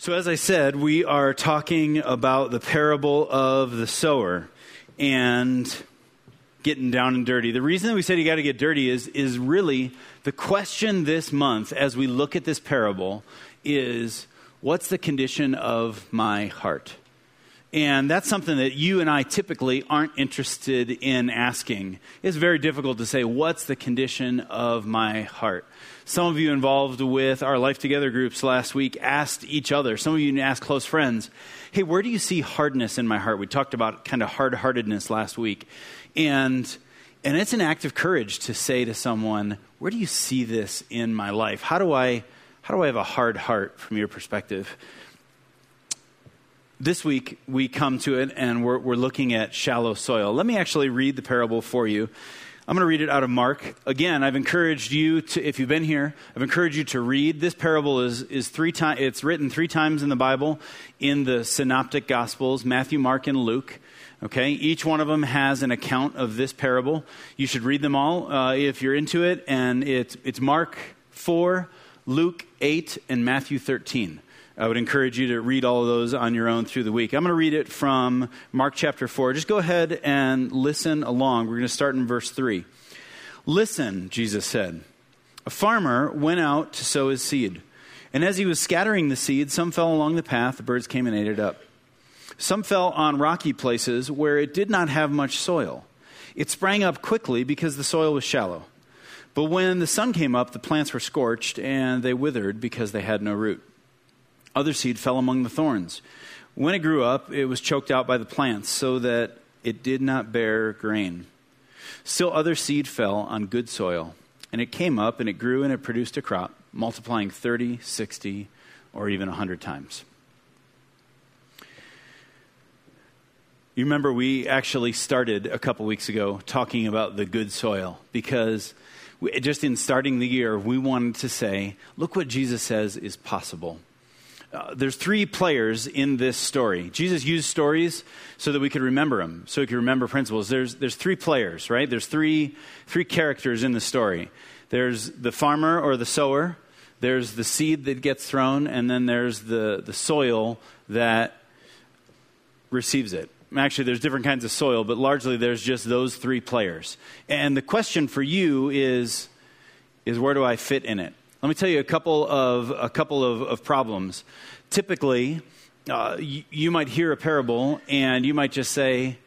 So, as I said, we are talking about the parable of the sower and getting down and dirty. The reason we said you got to get dirty is, is really the question this month as we look at this parable is what's the condition of my heart? And that's something that you and I typically aren't interested in asking. It's very difficult to say, what's the condition of my heart? Some of you involved with our Life Together groups last week asked each other, some of you asked close friends, hey, where do you see hardness in my heart? We talked about kind of hard heartedness last week. And, and it's an act of courage to say to someone, where do you see this in my life? How do I, how do I have a hard heart from your perspective? This week, we come to it and we're, we're looking at shallow soil. Let me actually read the parable for you. I'm going to read it out of Mark. Again, I've encouraged you to, if you've been here, I've encouraged you to read. This parable is, is three times, it's written three times in the Bible in the synoptic gospels, Matthew, Mark, and Luke. Okay, each one of them has an account of this parable. You should read them all uh, if you're into it. And it's, it's Mark 4, Luke 8, and Matthew 13. I would encourage you to read all of those on your own through the week. I'm going to read it from Mark chapter 4. Just go ahead and listen along. We're going to start in verse 3. Listen, Jesus said. A farmer went out to sow his seed. And as he was scattering the seed, some fell along the path, the birds came and ate it up. Some fell on rocky places where it did not have much soil. It sprang up quickly because the soil was shallow. But when the sun came up, the plants were scorched and they withered because they had no root. Other seed fell among the thorns. When it grew up, it was choked out by the plants, so that it did not bear grain. Still, other seed fell on good soil, and it came up, and it grew, and it produced a crop, multiplying 30, 60, or even 100 times. You remember we actually started a couple weeks ago talking about the good soil because we, just in starting the year, we wanted to say, look what Jesus says is possible. Uh, there's three players in this story. Jesus used stories so that we could remember them, so we could remember principles. There's, there's three players, right? There's three, three characters in the story. There's the farmer or the sower, there's the seed that gets thrown, and then there's the, the soil that receives it. Actually, there's different kinds of soil, but largely there's just those three players. And the question for you is, is where do I fit in it? Let me tell you a couple of, a couple of, of problems. Typically, uh, you, you, might hear a parable and you might just say,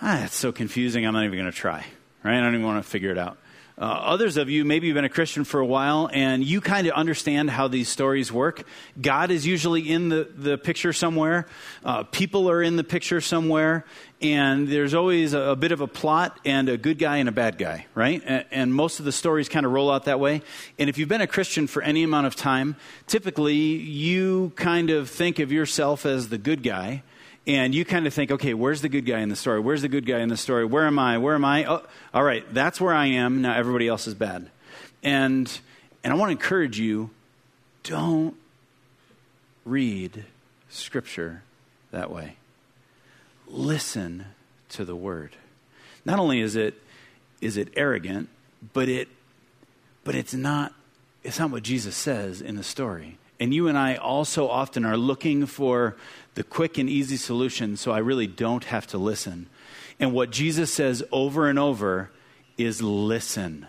ah, so confusing, I'm not even going to try, right? I don't even want to figure it out. Uh, others of you, maybe you've been a Christian for a while and you kind of understand how these stories work. God is usually in the, the picture somewhere, uh, people are in the picture somewhere, and there's always a, a, bit of a plot and a good guy and a bad guy, right? And, and most of the stories kind of roll out that way. And if you've been a Christian for any amount of time, typically you kind of think of yourself as the good guy and you kind of think, okay, where's the good guy in the story? Where's the good guy in the story? Where am I? Where am I? Oh, all right, that's where I am. Now everybody else is bad. And, and I want to encourage you don't read Scripture that way. Listen to the Word. Not only is it, is it arrogant, but, it, but it's, not, it's not what Jesus says in the story. And you and I also often are looking for the quick and easy solution so I really don't have to listen. And what Jesus says over and over is listen.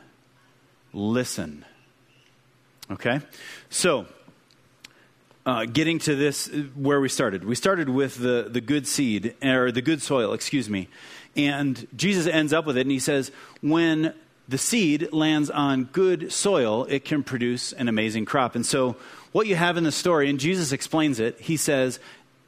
Listen. Okay? So, uh, getting to this, where we started. We started with the, the good seed, or the good soil, excuse me. And Jesus ends up with it, and he says, when the seed lands on good soil, it can produce an amazing crop. And so, what you have in the story, and Jesus explains it, he says,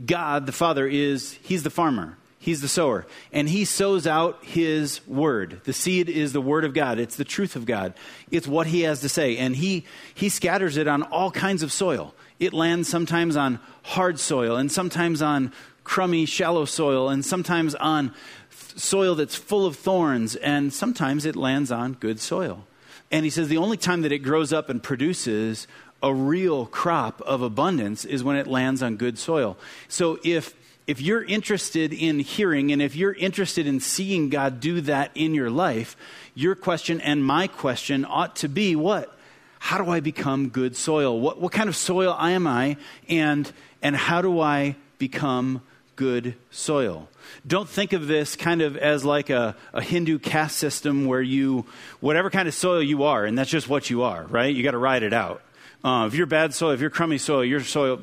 God, the Father, is, he's the farmer. He's the sower. And he sows out his word. The seed is the word of God. It's the truth of God. It's what he has to say. And he, he scatters it on all kinds of soil. It lands sometimes on hard soil, and sometimes on crummy, shallow soil, and sometimes on soil that's full of thorns, and sometimes it lands on good soil. And he says the only time that it grows up and produces a real crop of abundance is when it lands on good soil. So if if you're interested in hearing and if you're interested in seeing God do that in your life, your question and my question ought to be what? how do I become good soil? What, what kind of soil am I? And, and how do I become good soil? Don't think of this kind of as like a, a Hindu caste system where you, whatever kind of soil you are, and that's just what you are, right? You got to ride it out. Uh, if you're bad soil, if you're crummy soil, your soil,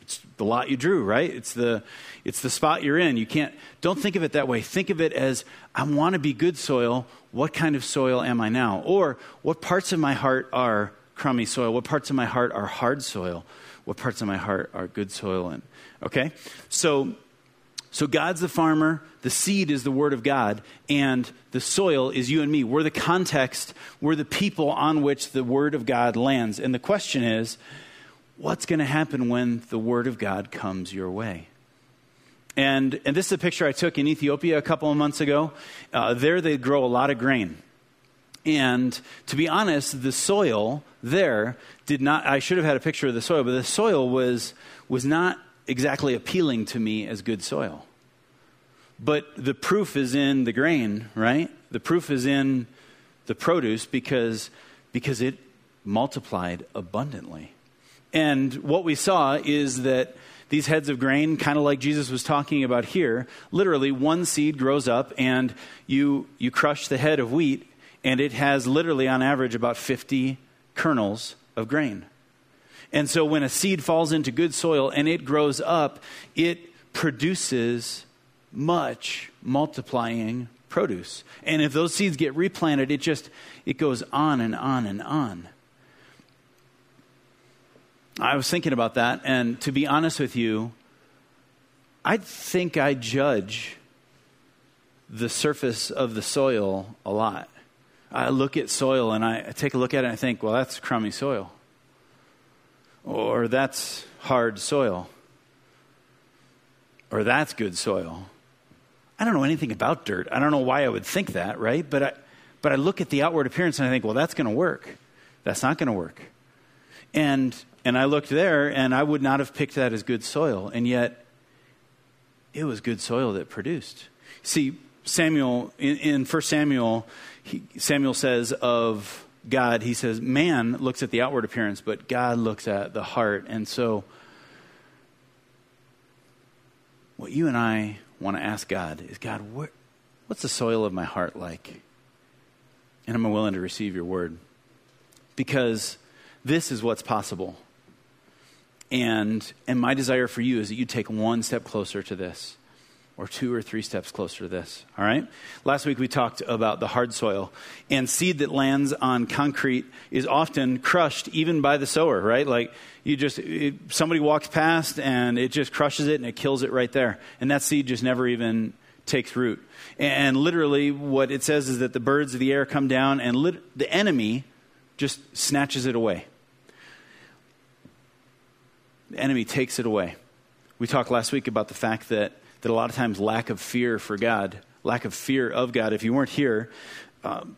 it's the lot you drew, right? It's the, it's the spot you're in. You can't, don't think of it that way. Think of it as, I want to be good soil. What kind of soil am I now? Or what parts of my heart are crummy soil? What parts of my heart are hard soil? What parts of my heart are good soil? And, okay? So, so God's the farmer, the seed is the word of God, and the soil is you and me. We're the context, we're the people on which the word of God lands. And the question is, what's going to happen when the word of God comes your way? And, and this is a picture I took in Ethiopia a couple of months ago. Uh, there they grow a lot of grain. And to be honest, the soil there did not, I should have had a picture of the soil, but the soil was, was not exactly appealing to me as good soil. But the proof is in the grain, right? The proof is in the produce because, because it multiplied abundantly. And what we saw is that these heads of grain, kind of like Jesus was talking about here, literally one seed grows up and you, you crush the head of wheat, and it has literally on average about 50 kernels of grain. And so when a seed falls into good soil and it grows up, it produces much multiplying produce. And if those seeds get replanted, it just it goes on and on and on. I was thinking about that and to be honest with you, I think I judge the surface of the soil a lot. I look at soil and I take a look at it and I think, well, that's crummy soil or that's hard soil, or that's good soil. I don't know anything about dirt. I don't know why I would think that, right? But I, but I look at the outward appearance and I think, well, that's going to work. That's not going to work. And and I looked there and I would not have picked that as good soil, and yet it was good soil that produced. See, Samuel in, in 1 Samuel, he, Samuel says of God, he says, man looks at the outward appearance, but God looks at the heart. And so, what you and I want to ask God is God, what's the soil of my heart like? And am I'm willing to receive your word because this is what's possible. And, and my desire for you is that you take one step closer to this or two or three steps closer to this. All right? Last week we talked about the hard soil. And seed that lands on concrete is often crushed even by the sower, right? Like you just, it, somebody walks past and it just crushes it and it kills it right there. And that seed just never even takes root. And literally what it says is that the birds of the air come down and lit, the enemy just snatches it away. The enemy takes it away. We talked last week about the fact that that a lot of times lack of fear for God, lack of fear of God, if you weren't here, um,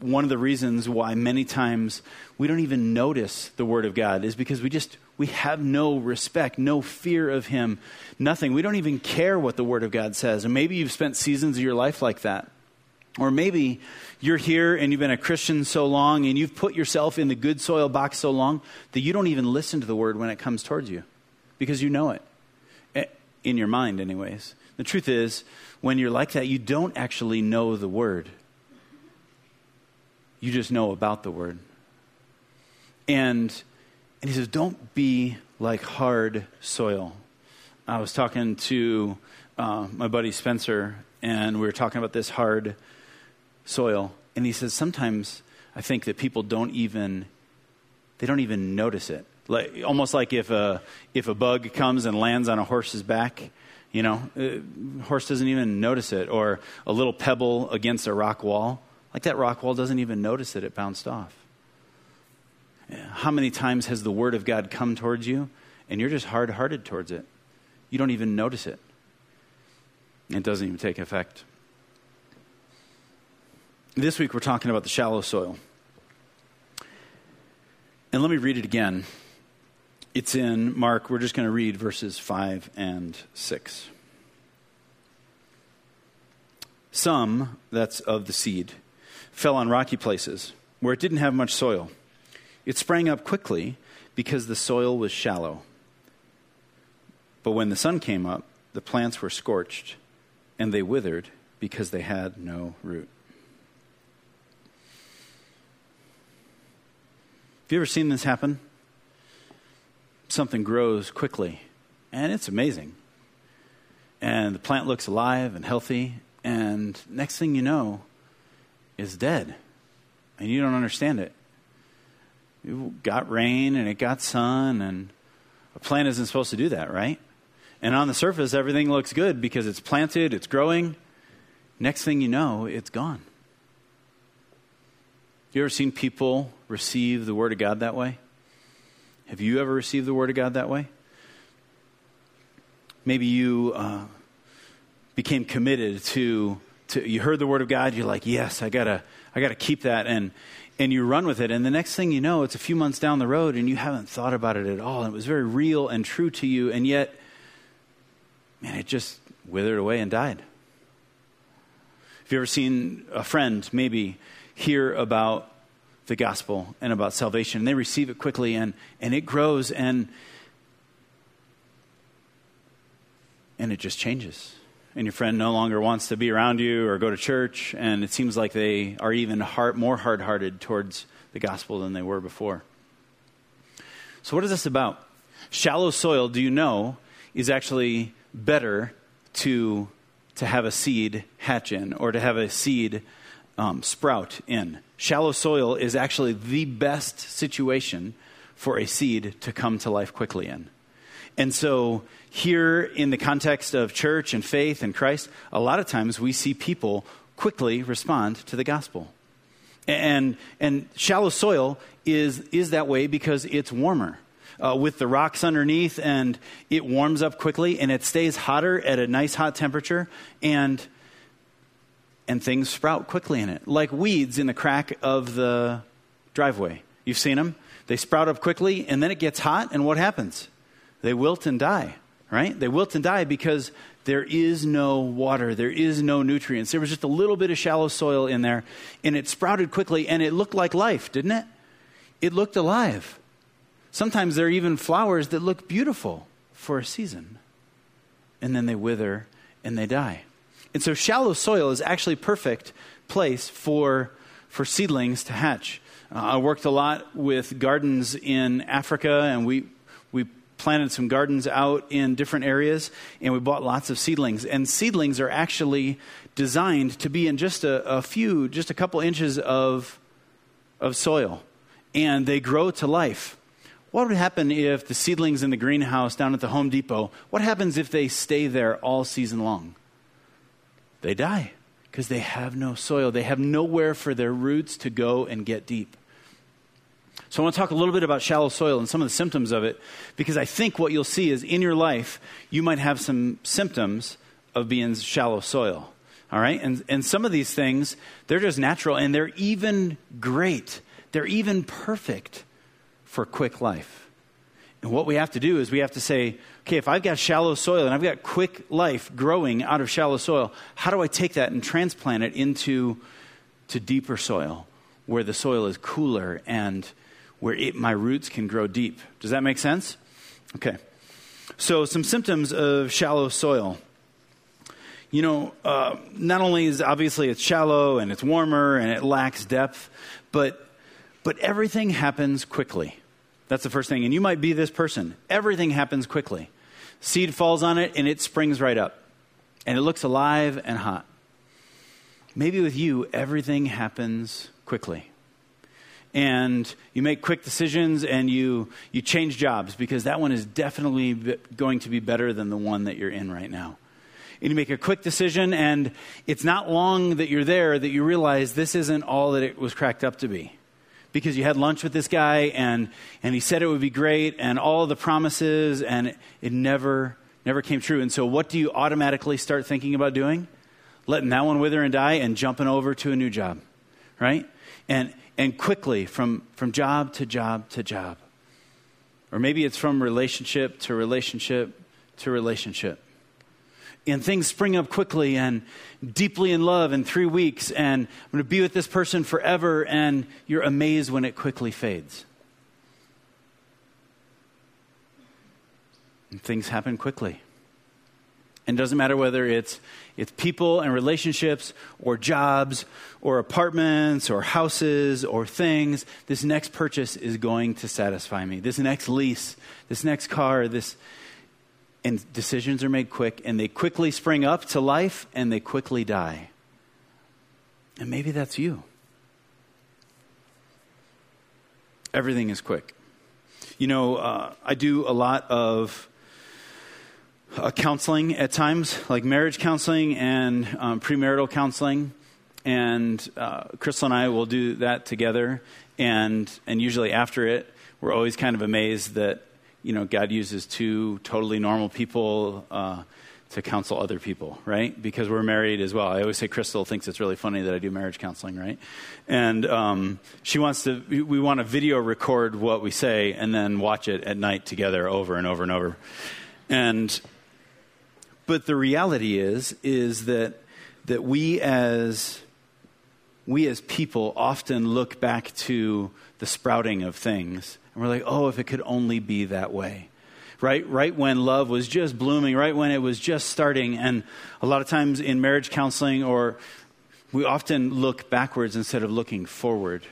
one of the reasons why many times we don't even notice the word of God is because we just we have no respect, no fear of him, nothing. We don't even care what the word of God says. And maybe you've spent seasons of your life like that. Or maybe you're here and you've been a Christian so long and you've put yourself in the good soil box so long that you don't even listen to the word when it comes towards you because you know it in your mind, anyways. The truth is, when you're like that, you don't actually know the word. You just know about the word. And, and he says, don't be like hard soil. I was talking to uh, my buddy Spencer, and we were talking about this hard soil. And he says, sometimes I think that people don't even, they don't even notice it like, almost like if a, if a bug comes and lands on a horse's back, you know, a uh, horse doesn't even notice it, or a little pebble against a rock wall, like that rock wall doesn't even notice that it bounced off. How many times has the word of God come towards you and you're just hard hearted towards it? You don't even notice it. It doesn't even take effect. This week we're talking about the shallow soil. And let me read it again it's in Mark. We're just going to read verses 5 and 6. Some, that's of the seed, fell on rocky places where it didn't have much soil. It sprang up quickly because the soil was shallow. But when the sun came up, the plants were scorched, and they withered because they had no root. Have you ever seen this happen? Something grows quickly, and it's amazing. And the plant looks alive and healthy, and next thing you know, is dead. And you don't understand it. It got rain and it got sun, and a plant isn't supposed to do that, right? And on the surface, everything looks good because it's planted, it's growing. Next thing you know, it's gone. You ever seen people receive the Word of God that way? Have you ever received the Word of God that way? Maybe you uh, became committed to, to, you heard the Word of God, you're like, yes, I gotta, I gotta keep that, and, and you run with it. And the next thing you know, it's a few months down the road, and you haven't thought about it at all. And it was very real and true to you, and yet, man, it just withered away and died. Have you ever seen a friend maybe hear about the gospel and about salvation. And they receive it quickly and, and it grows and and it just changes. And your friend no longer wants to be around you or go to church, and it seems like they are even hard, more hard hearted towards the gospel than they were before. So, what is this about? Shallow soil, do you know, is actually better to, to have a seed hatch in or to have a seed um, sprout in. Shallow soil is actually the best situation for a seed to come to life quickly in. And so, here in the context of church and faith and Christ, a lot of times we see people quickly respond to the gospel. And, and shallow soil is, is that way because it's warmer. Uh, with the rocks underneath, and it warms up quickly, and it stays hotter at a nice hot temperature. And and things sprout quickly in it, like weeds in the crack of the driveway. You've seen them? They sprout up quickly, and then it gets hot, and what happens? They wilt and die, right? They wilt and die because there is no water, there is no nutrients. There was just a little bit of shallow soil in there, and it sprouted quickly, and it looked like life, didn't it? It looked alive. Sometimes there are even flowers that look beautiful for a season, and then they wither and they die. And so shallow soil is actually perfect place for, for seedlings to hatch. Uh, I worked a lot with gardens in Africa, and we, we planted some gardens out in different areas, and we bought lots of seedlings. And seedlings are actually designed to be in just a, a few, just a couple inches of, of soil, and they grow to life. What would happen if the seedlings in the greenhouse down at the Home Depot, what happens if they stay there all season long? They die because they have no soil. They have nowhere for their roots to go and get deep. So, I want to talk a little bit about shallow soil and some of the symptoms of it because I think what you'll see is in your life, you might have some symptoms of being shallow soil. All right? And, and some of these things, they're just natural and they're even great. They're even perfect for quick life. And what we have to do is we have to say, okay, if I've got shallow soil and I've got quick life growing out of shallow soil, how do I take that and transplant it into to deeper soil where the soil is cooler and where it, my roots can grow deep? Does that make sense? Okay. So, some symptoms of shallow soil. You know, uh, not only is obviously it's shallow and it's warmer and it lacks depth, but but everything happens quickly. That's the first thing. And you might be this person. Everything happens quickly. Seed falls on it and it springs right up. And it looks alive and hot. Maybe with you, everything happens quickly. And you make quick decisions and you, you change jobs because that one is definitely going to be better than the one that you're in right now. And you make a quick decision, and it's not long that you're there that you realize this isn't all that it was cracked up to be because you had lunch with this guy and, and he said it would be great and all the promises and it, it never, never came true. And so, what do you automatically start thinking about doing? Letting that one wither and die and jumping over to a new job, right? And, and quickly from, from job to job to job. Or maybe it's from relationship to relationship to relationship and things spring up quickly and deeply in love in three weeks and I'm going to be with this person forever and you're amazed when it quickly fades. And things happen quickly. And it doesn't matter whether it's, it's people and relationships or jobs or apartments or houses or things, this next purchase is going to satisfy me. This next lease, this next car, this, and decisions are made quick and they quickly spring up to life and they quickly die. And maybe that's you. Everything is quick. You know, uh, I do a lot of uh, counseling at times, like marriage counseling and um, premarital counseling. And uh, Crystal and I will do that together. And, and usually after it, we're always kind of amazed that, you know, God uses two totally normal people uh, to counsel other people, right? Because we're married as well. I always say Crystal thinks it's really funny that I do marriage counseling, right? And um, she wants to, we want to video record what we say and then watch it at night together over and over and over. And but the reality is, is that, that we as, we as people often look back to the sprouting of things. And we're like, oh, if it could only be that way. Right, right when love was just blooming, right when it was just starting. And a lot of times in marriage counseling, or we often look backwards instead of looking forward.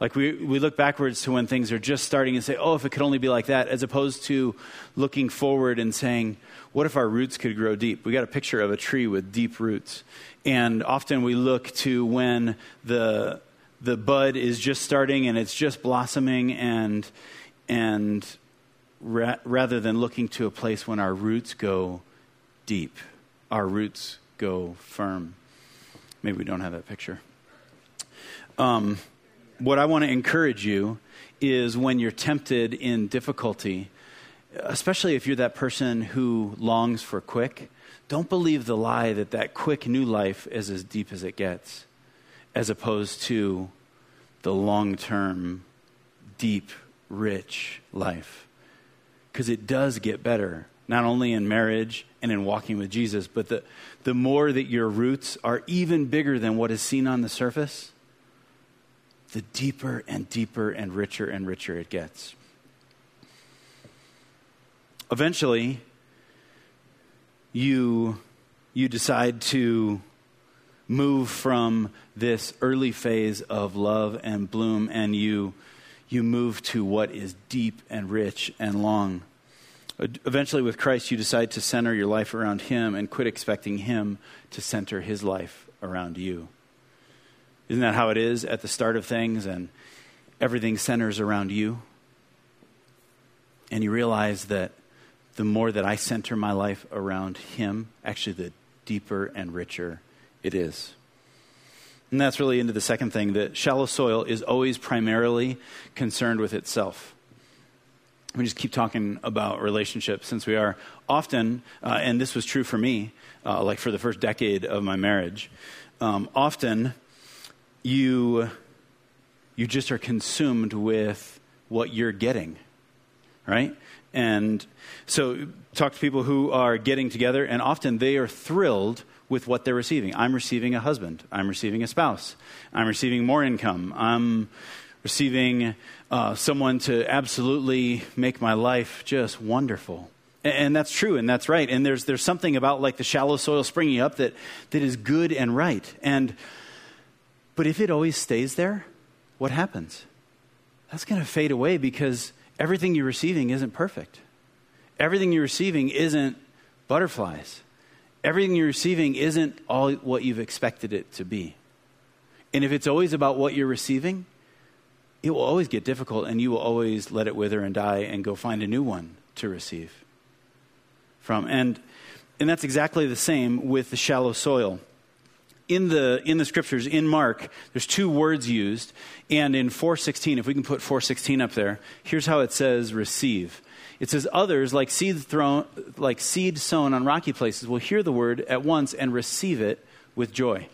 Like we, we look backwards to when things are just starting and say, oh, if it could only be like that, as opposed to looking forward and saying, what if our roots could grow deep? We got a picture of a tree with deep roots. And often we look to when the, the bud is just starting and it's just blossoming, and, and ra- rather than looking to a place when our roots go deep, our roots go firm. Maybe we don't have that picture. Um, what I want to encourage you is when you're tempted in difficulty especially if you're that person who longs for quick, don't believe the lie that that quick new life is as deep as it gets, as opposed to the long term, deep, rich life. Because it does get better, not only in marriage and in walking with Jesus, but the, the more that your roots are even bigger than what is seen on the surface, the deeper and deeper and richer and richer it gets eventually, you, you decide to move from this early phase of love and bloom and you, you move to what is deep and rich and long. Eventually, with Christ, you decide to center your life around Him and quit expecting Him to center His life around you. Isn't that how it is at the start of things and everything centers around you? And you realize that the more that I center my life around Him, actually, the deeper and richer it is. And that's really into the second thing that shallow soil is always primarily concerned with itself. We just keep talking about relationships since we are often, uh, and this was true for me, uh, like for the first decade of my marriage, um, often you, you just are consumed with what you're getting, right? And so, talk to people who are getting together, and often they are thrilled with what they're receiving. I'm receiving a husband. I'm receiving a spouse. I'm receiving more income. I'm receiving uh, someone to absolutely make my life just wonderful. And, and that's true, and that's right. And there's, there's something about like the shallow soil springing up that, that is good and right. And, but if it always stays there, what happens? That's going to fade away because everything you're receiving isn't perfect. Everything you're receiving isn't butterflies. Everything you're receiving isn't all what you've expected it to be. And if it's always about what you're receiving, it will always get difficult and you will always let it wither and die and go find a new one to receive from. And, and that's exactly the same with the shallow soil in the in the scriptures in mark there's two words used and in 416 if we can put 416 up there here's how it says receive it says others like seed thrown like seed sown on rocky places will hear the word at once and receive it with joy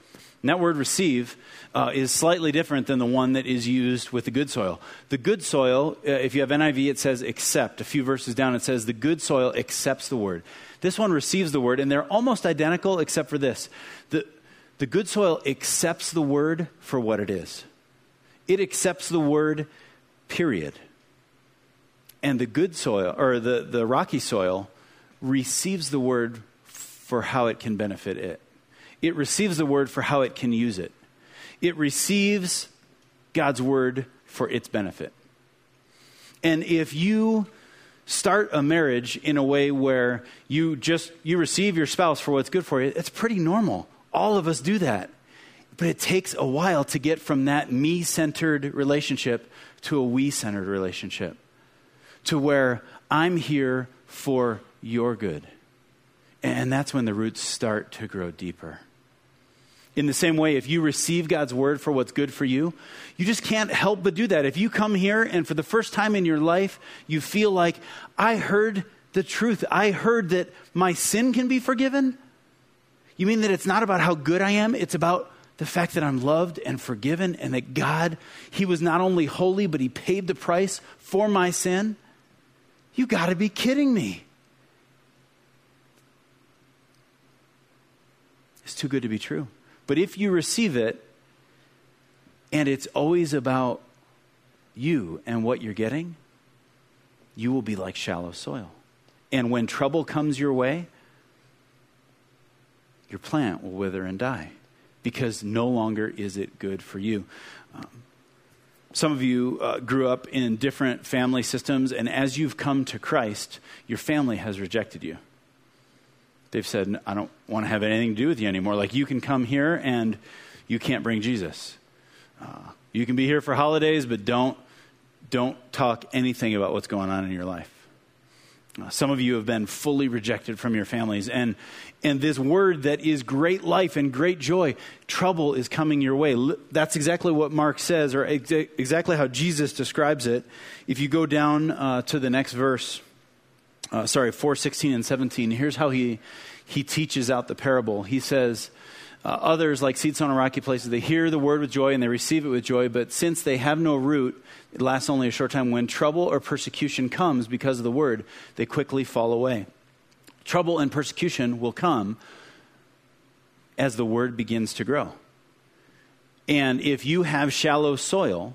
and that word receive uh, is slightly different than the one that is used with the good soil. The good soil, uh, if you have NIV, it says accept. A few verses down, it says the good soil accepts the word. This one receives the word, and they're almost identical except for this. The, the good soil accepts the word for what it is, it accepts the word, period. And the good soil, or the, the rocky soil, receives the word for how it can benefit it. It receives the word for how it can use it. It receives God's word for its benefit. And if you start a marriage in a way where you just you receive your spouse for what's good for you, it's pretty normal. All of us do that. But it takes a while to get from that me-centered relationship to a we-centered relationship. To where I'm here for your good. And that's when the roots start to grow deeper. In the same way, if you receive God's word for what's good for you, you just can't help but do that. If you come here and for the first time in your life, you feel like, I heard the truth, I heard that my sin can be forgiven, you mean that it's not about how good I am, it's about the fact that I'm loved and forgiven and that God, He was not only holy, but He paid the price for my sin? You got to be kidding me. It's too good to be true. But if you receive it, and it's always about you and what you're getting, you will be like shallow soil. And when trouble comes your way, your plant will wither and die because no longer is it good for you. Um, some of you uh, grew up in different family systems, and as you've come to Christ, your family has rejected you they've said, I don't want to have anything to do with you anymore. Like, you can come here and you can't bring Jesus. Uh, you can be here for holidays, but don't, don't talk anything about what's going on in your life. Some of you have been fully rejected from your families, and, and this word that is great life and great joy, trouble is coming your way. That's exactly what Mark says, or ex- exactly how Jesus describes it. If you go down uh, to the next verse, uh, sorry, 416 and 17, here's how he, he teaches out the parable. He says, uh, Others, like seeds on a rocky places, they hear the word with joy and they receive it with joy, but since they have no root, it lasts only a short time. When trouble or persecution comes because of the word, they quickly fall away. Trouble and persecution will come as the word begins to grow. And if you have shallow soil,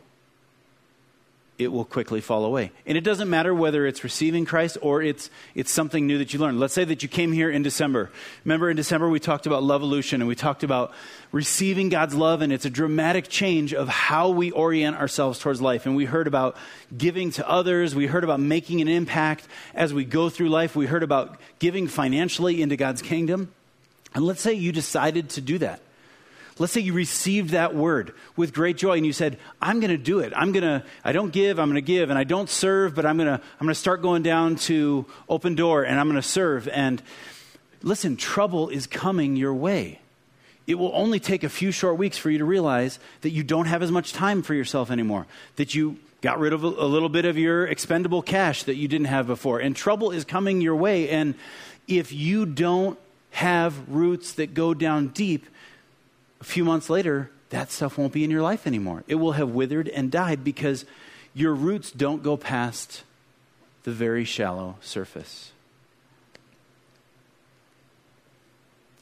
it will quickly fall away. And it doesn't matter whether it's receiving Christ or it's, it's something new that you learned. Let's say that you came here in December. Remember in December we talked about Lovolution and we talked about receiving God's love and it's a dramatic change of how we orient ourselves towards life. And we heard about giving to others. We heard about making an impact as we go through life. We heard about giving financially into God's kingdom. And let's say you decided to do that. Let's say you received that word with great joy and you said, I'm going to do it. I'm going to, I don't give, I'm going to give, and I don't serve, but I'm going to, I'm going to start going down to open door and I'm going to serve. And listen, trouble is coming your way. It will only take a few short weeks for you to realize that you don't have as much time for yourself anymore, that you got rid of a, little bit of your expendable cash that you didn't have before. And trouble is coming your way. And if you don't have roots that go down deep, a few months later, that stuff won't be in your life anymore. It will have withered and died because your roots don't go past the very shallow surface.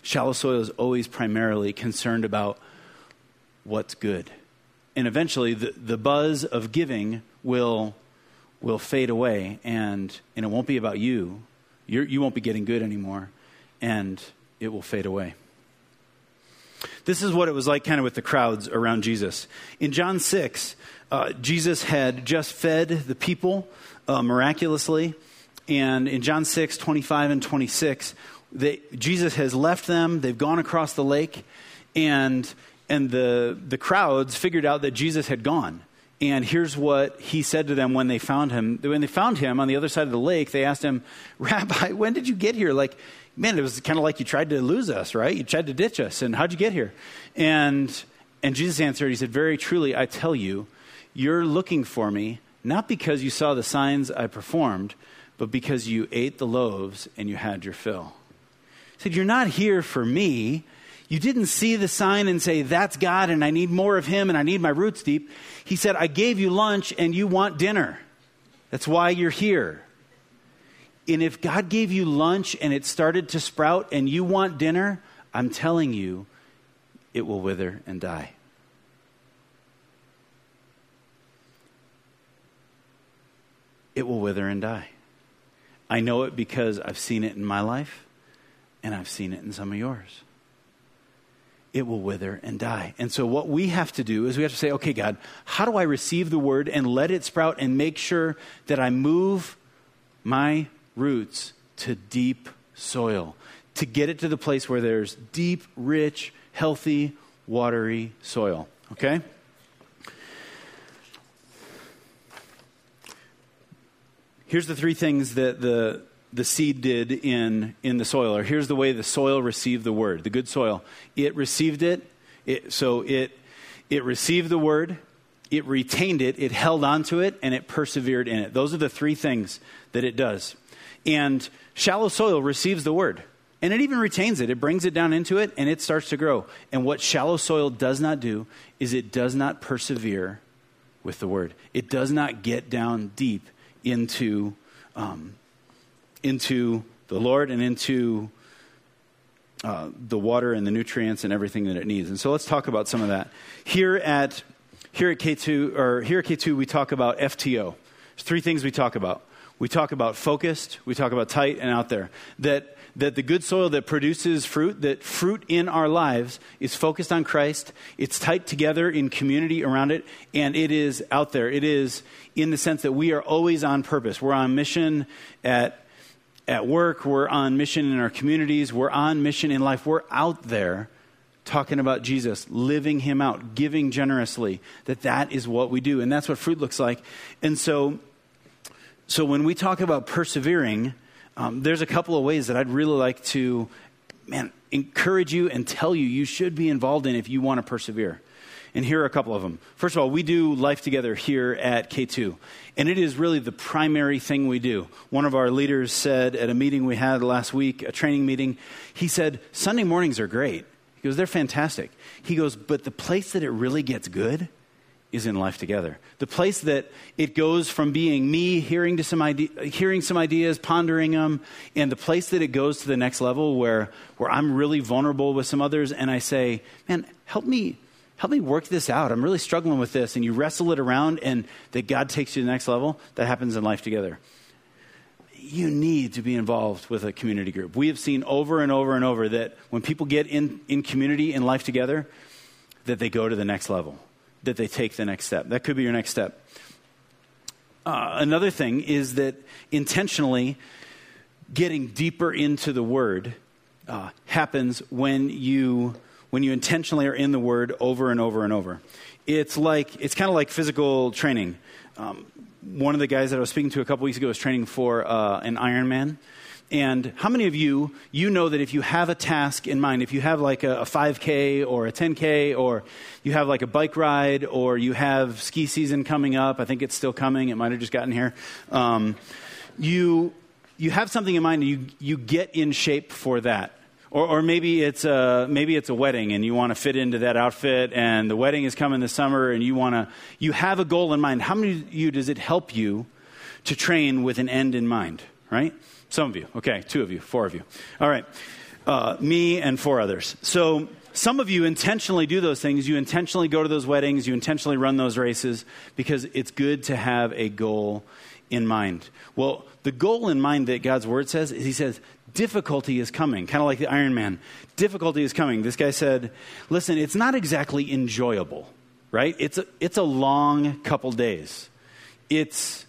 Shallow soil is always primarily concerned about what's good. And eventually, the, the buzz of giving will, will fade away, and, and it won't be about you. You're, you won't be getting good anymore, and it will fade away. This is what it was like kind of with the crowds around Jesus. In John 6, uh, Jesus had just fed the people uh, miraculously. And in John 6, 25 and 26, they, Jesus has left them. They've gone across the lake. And, and the, the crowds figured out that Jesus had gone. And here's what he said to them when they found him. When they found him on the other side of the lake, they asked him, Rabbi, when did you get here? Like, man, it was kind of like you tried to lose us, right? You tried to ditch us. And how'd you get here? And, and Jesus answered, He said, Very truly, I tell you, you're looking for me not because you saw the signs I performed, but because you ate the loaves and you had your fill. He said, You're not here for me. You didn't see the sign and say, That's God and I need more of Him and I need my roots deep. He said, I gave you lunch and you want dinner. That's why you're here. And if God gave you lunch and it started to sprout and you want dinner, I'm telling you, it will wither and die. it will wither and die. I know it because I've seen it in my life and I've seen it in some of yours. It will wither and die. And so, what we have to do is we have to say, okay, God, how do I receive the word and let it sprout and make sure that I move my roots to deep soil, to get it to the place where there's deep, rich, healthy, watery soil? Okay? Here's the three things that the, the seed did in, in the soil, or here's the way the soil received the word, the good soil. It received it, it so it, it received the word, it retained it, it held onto it, and it persevered in it. Those are the three things that it does. And shallow soil receives the word, and it even retains it. It brings it down into it, and it starts to grow. And what shallow soil does not do is it does not persevere with the word, it does not get down deep into, um, into the Lord and into uh, the water and the nutrients and everything that it needs. And so let's talk about some of that. Here at here at K2 or here at K2 we talk about FTO. There's three things we talk about. We talk about focused, we talk about tight and out there. That that the good soil that produces fruit, that fruit in our lives is focused on Christ, it's tight together in community around it, and it is out there. It is in the sense that we are always on purpose. We're on mission at at work, we're on mission in our communities, we're on mission in life. We're out there talking about Jesus, living him out, giving generously. That that is what we do, and that's what fruit looks like. And so so when we talk about persevering, um, there's a couple of ways that I'd really like to, man, encourage you and tell you you should be involved in if you want to persevere. And here are a couple of them. First of all, we do life together here at K2. And it is really the primary thing we do. One of our leaders said at a meeting we had last week, a training meeting, he said, Sunday mornings are great. He goes, they're fantastic. He goes, but the place that it really gets good is in life together. The place that it goes from being me hearing to some idea, hearing some ideas, pondering them, and the place that it goes to the next level where where I'm really vulnerable with some others and I say, "Man, help me help me work this out. I'm really struggling with this." And you wrestle it around and that God takes you to the next level. That happens in life together. You need to be involved with a community group. We have seen over and over and over that when people get in, in community in life together, that they go to the next level that they take the next step. That could be your next step. Uh, another thing is that intentionally getting deeper into the Word uh, happens when you when you intentionally are in the Word over and over and over. It's like it's kind of like physical training. Um, one of the guys that I was speaking to a couple weeks ago was training for uh, an Ironman. And how many of you, you know that if you have a task in mind, if you have like a, a 5K or a 10K, or you have like a bike ride, or you have ski season coming up, I think it's still coming, it might have just gotten here. Um, you, you have something in mind, and you, you get in shape for that. Or, or, maybe it's a maybe it's a wedding and you want to fit into that outfit and the wedding is coming this summer and you want to you have a goal in mind how many of you does it help you to train with an end in mind right some of you. Okay, two of you, four of you. All right. Uh, me and four others. So some of you intentionally do those things. You intentionally go to those weddings. You intentionally run those races because it's good to have a goal in mind. Well, the goal in mind that God's word says is He says, difficulty is coming, kind of like the Ironman. Difficulty is coming. This guy said, listen, it's not exactly enjoyable, right? It's a, it's a long couple days. It's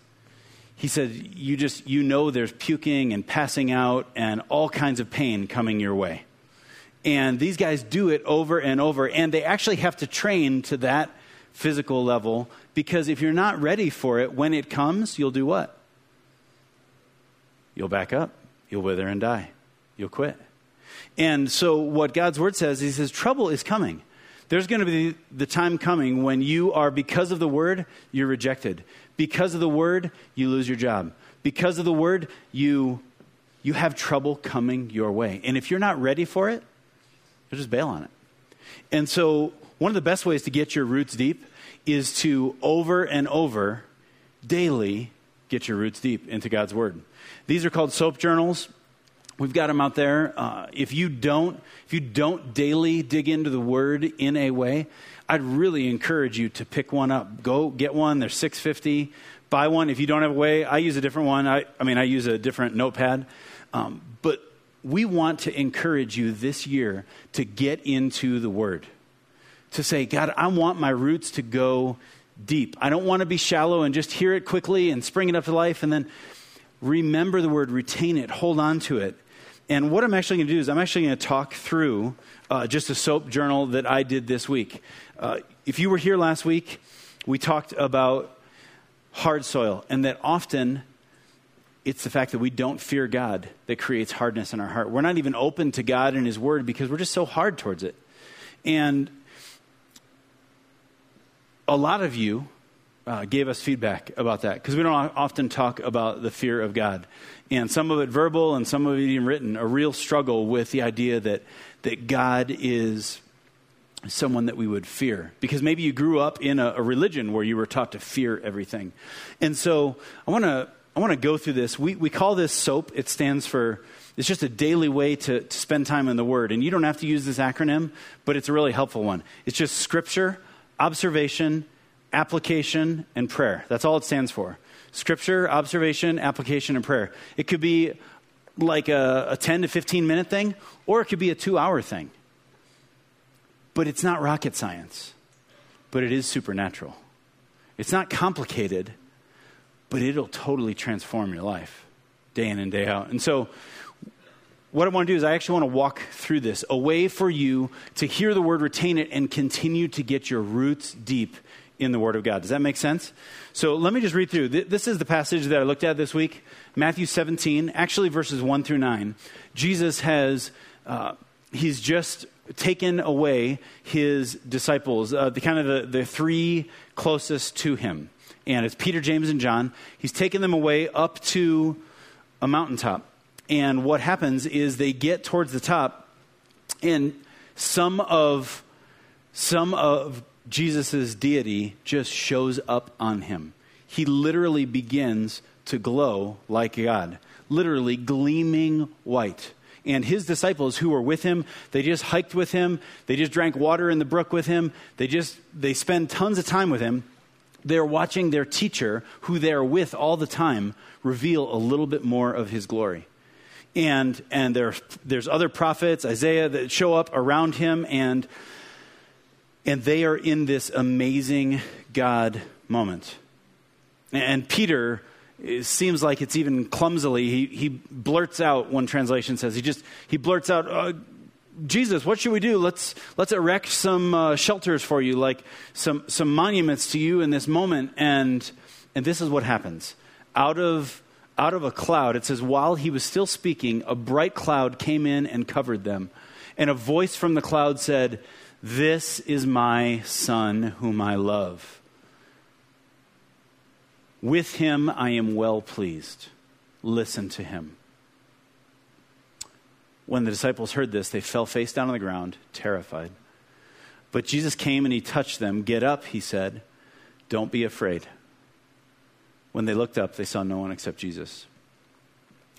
he said, you just, you know, there's puking and passing out and all kinds of pain coming your way. And these guys do it over and over, and they actually have to train to that physical level because if you're not ready for it, when it comes, you'll do what? You'll back up, you'll wither and die, you'll quit. And so, what God's word says, He says, trouble is coming. There's going to be the time coming when you are, because of the word, you're rejected. Because of the word, you lose your job. Because of the word, you, you have trouble coming your way. And if you're not ready for it, you just bail on it. And so, one of the best ways to get your roots deep is to over and over, daily, get your roots deep into God's Word. These are called soap journals. We've got them out there. Uh, if you don't, if you don't daily dig into the Word in a way, I'd really encourage you to pick one up. Go get one. They're 650 buy one. If you don't have a way, I use a different one. I, I mean, I use a different notepad. Um, but we want to encourage you this year to get into the Word. To say, God, I want my roots to go deep. I don't want to be shallow and just hear it quickly and spring it up to life and then remember the Word, retain it, hold on to it. And what I'm actually going to do is I'm actually going to talk through uh, just a soap journal that I did this week. Uh, if you were here last week, we talked about hard soil and that often it's the fact that we don't fear God that creates hardness in our heart. We're not even open to God and His Word because we're just so hard towards it. And a lot of you uh, gave us feedback about that because we don't often talk about the fear of God. And some of it verbal and some of it even written, a real struggle with the idea that that God is someone that we would fear. Because maybe you grew up in a, a religion where you were taught to fear everything. And so I want to I want to go through this. We, we call this SOAP. It stands for, it's just a daily way to, to spend time in the Word. And you don't have to use this acronym, but it's a really helpful one. It's just scripture, observation, application, and prayer. That's all it stands for. Scripture, observation, application, and prayer. It could be like a, a 10 to 15 minute thing, or it could be a two hour thing. But it's not rocket science, but it is supernatural. It's not complicated, but it'll totally transform your life day in and day out. And so, what I want to do is, I actually want to walk through this a way for you to hear the word, retain it, and continue to get your roots deep in the Word of God. Does that make sense? So let me just read through. This is the passage that I looked at this week Matthew 17, actually verses 1 through 9. Jesus has, uh, he's just taken away his disciples, uh, the kind of the, the three closest to him. And it's Peter, James, and John. He's taken them away up to a mountaintop. And what happens is they get towards the top, and some of some of Jesus' deity just shows up on him. He literally begins to glow like God, literally gleaming white. And his disciples who were with him, they just hiked with him, they just drank water in the brook with him, they just they spend tons of time with him. They're watching their teacher, who they're with all the time, reveal a little bit more of his glory. And and there, there's other prophets, Isaiah, that show up around him and and they are in this amazing God moment. And Peter it seems like it's even clumsily he, he blurts out one translation says he just he blurts out uh, jesus what should we do? Let's let's erect some uh, shelters for you like some some monuments to you in this moment. And and this is what happens. Out of out of a cloud it says while he was still speaking a bright cloud came in and covered them and a voice from the cloud said this is my son whom I love. With him I am well pleased. Listen to him. When the disciples heard this, they fell face down on the ground, terrified. But Jesus came and he touched them. Get up, he said. Don't be afraid. When they looked up, they saw no one except Jesus.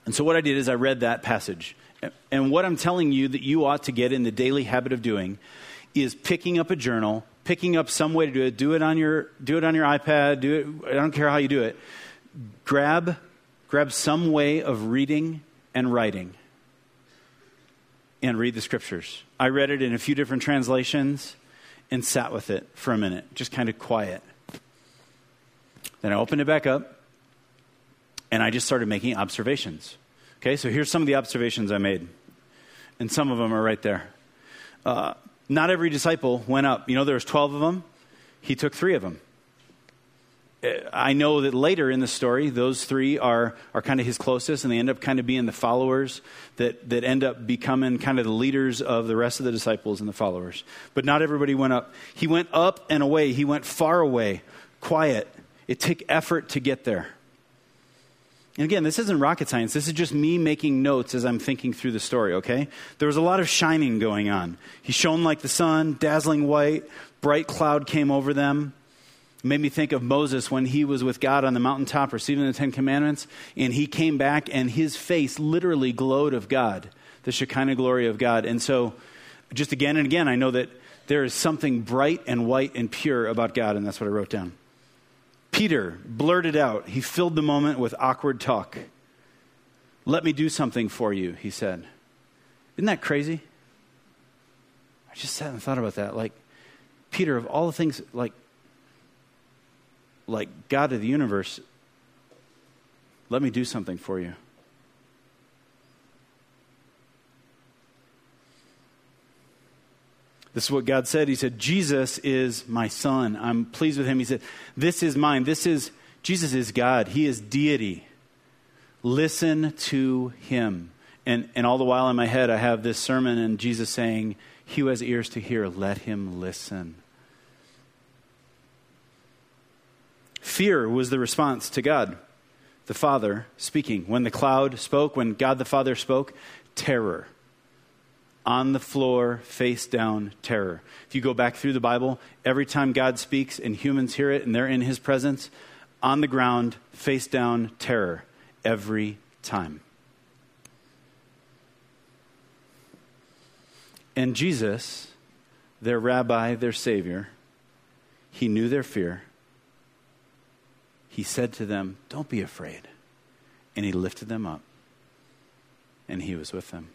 And so, what I did is I read that passage. And what I'm telling you that you ought to get in the daily habit of doing is picking up a journal, picking up some way to do it. Do it on your, do it on your iPad. Do it. I don't care how you do it. Grab, grab some way of reading and writing, and read the scriptures. I read it in a few different translations and sat with it for a minute, just kind of quiet. Then I opened it back up, and I just started making observations. Okay, so here's some of the observations I made, and some of them are right there. Uh, not every disciple went up. You know, there was 12 of them. He took three of them. I know that later in the story, those three are, are kind of his closest, and they end up kind of being the followers that, that end up becoming kind of the leaders of the rest of the disciples and the followers. But not everybody went up. He went up and away, he went far away, quiet. It took effort to get there. And again, this isn't rocket science. This is just me making notes as I'm thinking through the story, okay? There was a lot of shining going on. He shone like the sun, dazzling white, bright cloud came over them. It made me think of Moses when he was with God on the mountaintop receiving the Ten Commandments, and he came back and his face literally glowed of God, the Shekinah glory of God. And so, just again and again, I know that there is something bright and white and pure about God, and that's what I wrote down. Peter blurted out, he filled the moment with awkward talk. Let me do something for you, he said. Isn't that crazy? I just sat and thought about that. Like, Peter, of all the things, like, like God of the universe, let me do something for you. This is what God said. He said, Jesus is my son. I'm pleased with him. He said, This is mine. This is, Jesus is God. He is deity. Listen to him. And, and all the while in my head, I have this sermon and Jesus saying, He who has ears to hear, let him listen. Fear was the response to God, the Father speaking. When the cloud spoke, when God the Father spoke, terror on the floor, face down terror. If you go back through the Bible, every time God speaks and humans hear it and they're in his presence, on the ground, face down terror. Every time. And Jesus, their rabbi, their savior, he knew their fear. He said to them, Don't be afraid. And he lifted them up, and he was with them.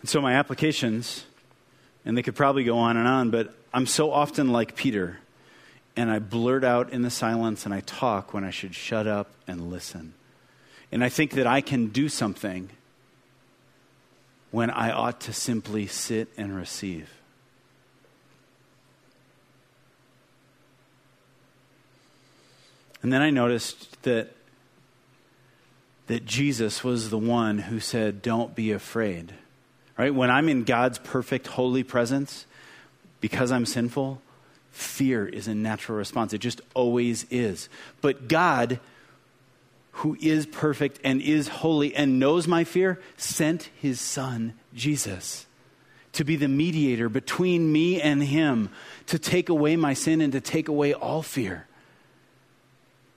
And so, my applications, and they could probably go on and on, but I'm so often like Peter, and I blurt out in the silence and I talk when I should shut up and listen. And I think that I can do something when I ought to simply sit and receive. And then I noticed that, that Jesus was the one who said, Don't be afraid. Right? When I'm in God's perfect, holy presence, because I'm sinful, fear is a natural response. It just always is. But God, who is perfect and is holy and knows my fear, sent his son, Jesus, to be the mediator between me and him, to take away my sin and to take away all fear.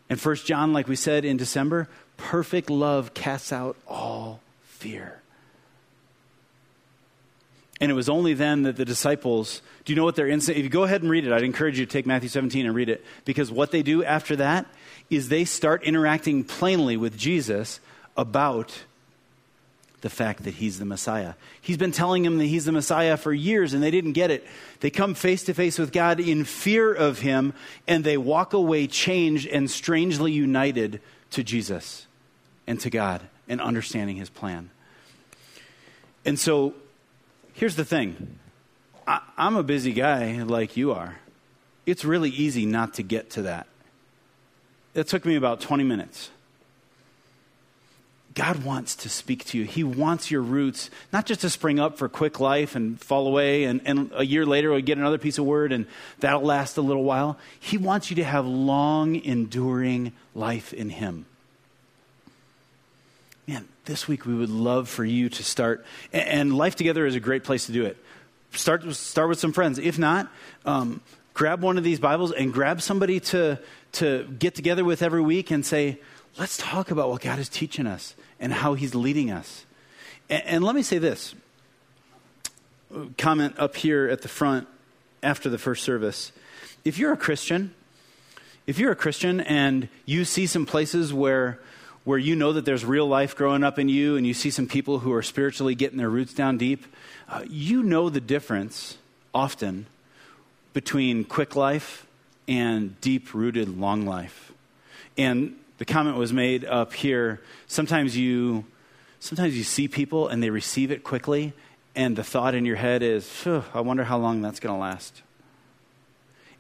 And First John, like we said in December, perfect love casts out all fear. And it was only then that the disciples, do you know what their instinct? If you go ahead and read it, I'd encourage you to take Matthew 17 and read it. Because what they do after that is they start interacting plainly with Jesus about the fact that he's the Messiah. He's been telling them that he's the Messiah for years and they didn't get it. They come face to face with God in fear of him and they walk away changed and strangely united to Jesus and to God and understanding his plan. And so Here's the thing I, I'm a busy guy like you are. It's really easy not to get to that. It took me about 20 minutes. God wants to speak to you. He wants your roots not just to spring up for quick life and fall away, and, and a year later we get another piece of word and that'll last a little while. He wants you to have long, enduring life in Him man, this week we would love for you to start. And Life Together is a great place to do it. Start, start with some friends. If not, um, grab one of these Bibles and grab somebody to, to get together with every week and say, let's talk about what God is teaching us and how He's leading us. And, and let me say this comment up here at the front after the first service. If you're a Christian, if you're a Christian and you see some places where where you know that there's real life growing up in you and you see some people who are spiritually getting their roots down deep, uh, you know the difference often between quick life and deep rooted long life. And the comment was made up here sometimes you sometimes you see people and they receive it quickly and the thought in your head is i wonder how long that's going to last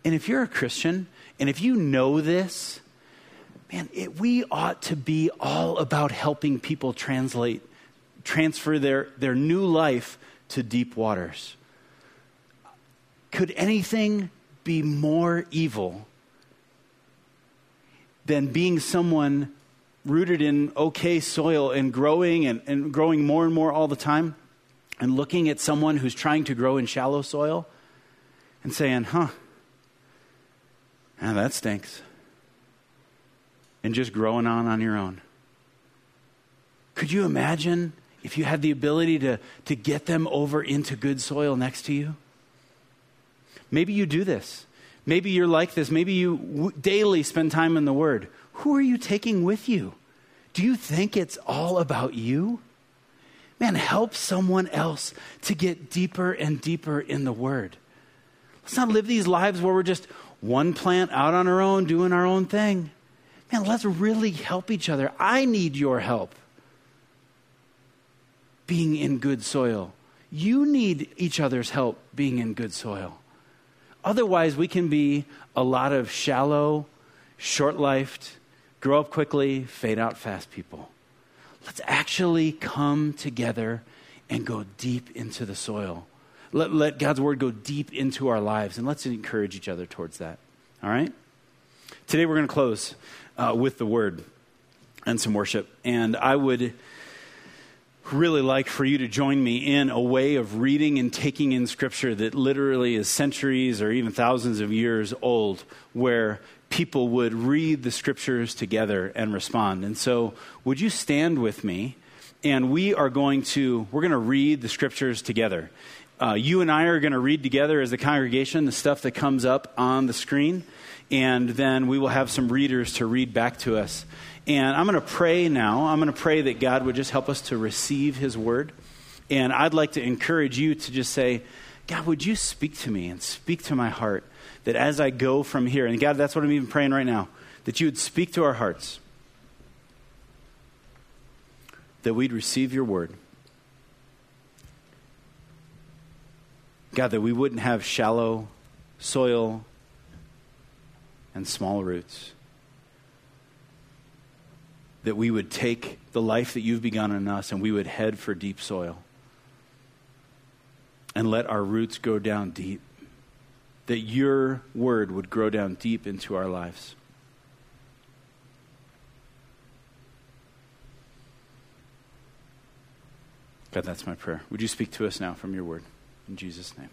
and if you're a christian and if you know this man, it, we ought to be all about helping people translate, transfer their, their new life to deep waters. Could anything be more evil than being someone rooted in okay soil and growing and, and growing more and more all the time and looking at someone who's trying to grow in shallow soil and saying, huh, ah, that stinks and just growing on on your own. Could you imagine if you had the ability to, to get them over into good soil next to you? Maybe you do this. Maybe you're like this. Maybe you w- daily spend time in the Word. Who are you taking with you? Do you think it's all about you? Man, help someone else to get deeper and deeper in the Word. Let's not live these lives where we're just one plant out on our own, doing our own thing. Man, let's really help each other. I need your help being in good soil. You need each other's help being in good soil. Otherwise, we can be a lot of shallow, short lived, grow up quickly, fade out fast people. Let's actually come together and go deep into the soil. Let, let God's word go deep into our lives, and let's encourage each other towards that. All right? Today, we're going to close uh, with the word and some worship. And I would really like for you to join me in a way of reading and taking in scripture that literally is centuries or even thousands of years old, where people would read the scriptures together and respond. And so, would you stand with me? And we are going to we're going to read the scriptures together. Uh, you and I are going to read together as a congregation the stuff that comes up on the screen, and then we will have some readers to read back to us. And I'm going to pray now. I'm going to pray that God would just help us to receive His word. And I'd like to encourage you to just say, God, would you speak to me and speak to my heart that as I go from here, and God, that's what I'm even praying right now, that you would speak to our hearts, that we'd receive your word. God, that we wouldn't have shallow soil and small roots that we would take the life that you've begun in us and we would head for deep soil and let our roots go down deep. That your word would grow down deep into our lives. God, that's my prayer. Would you speak to us now from your word? In Jesus' name.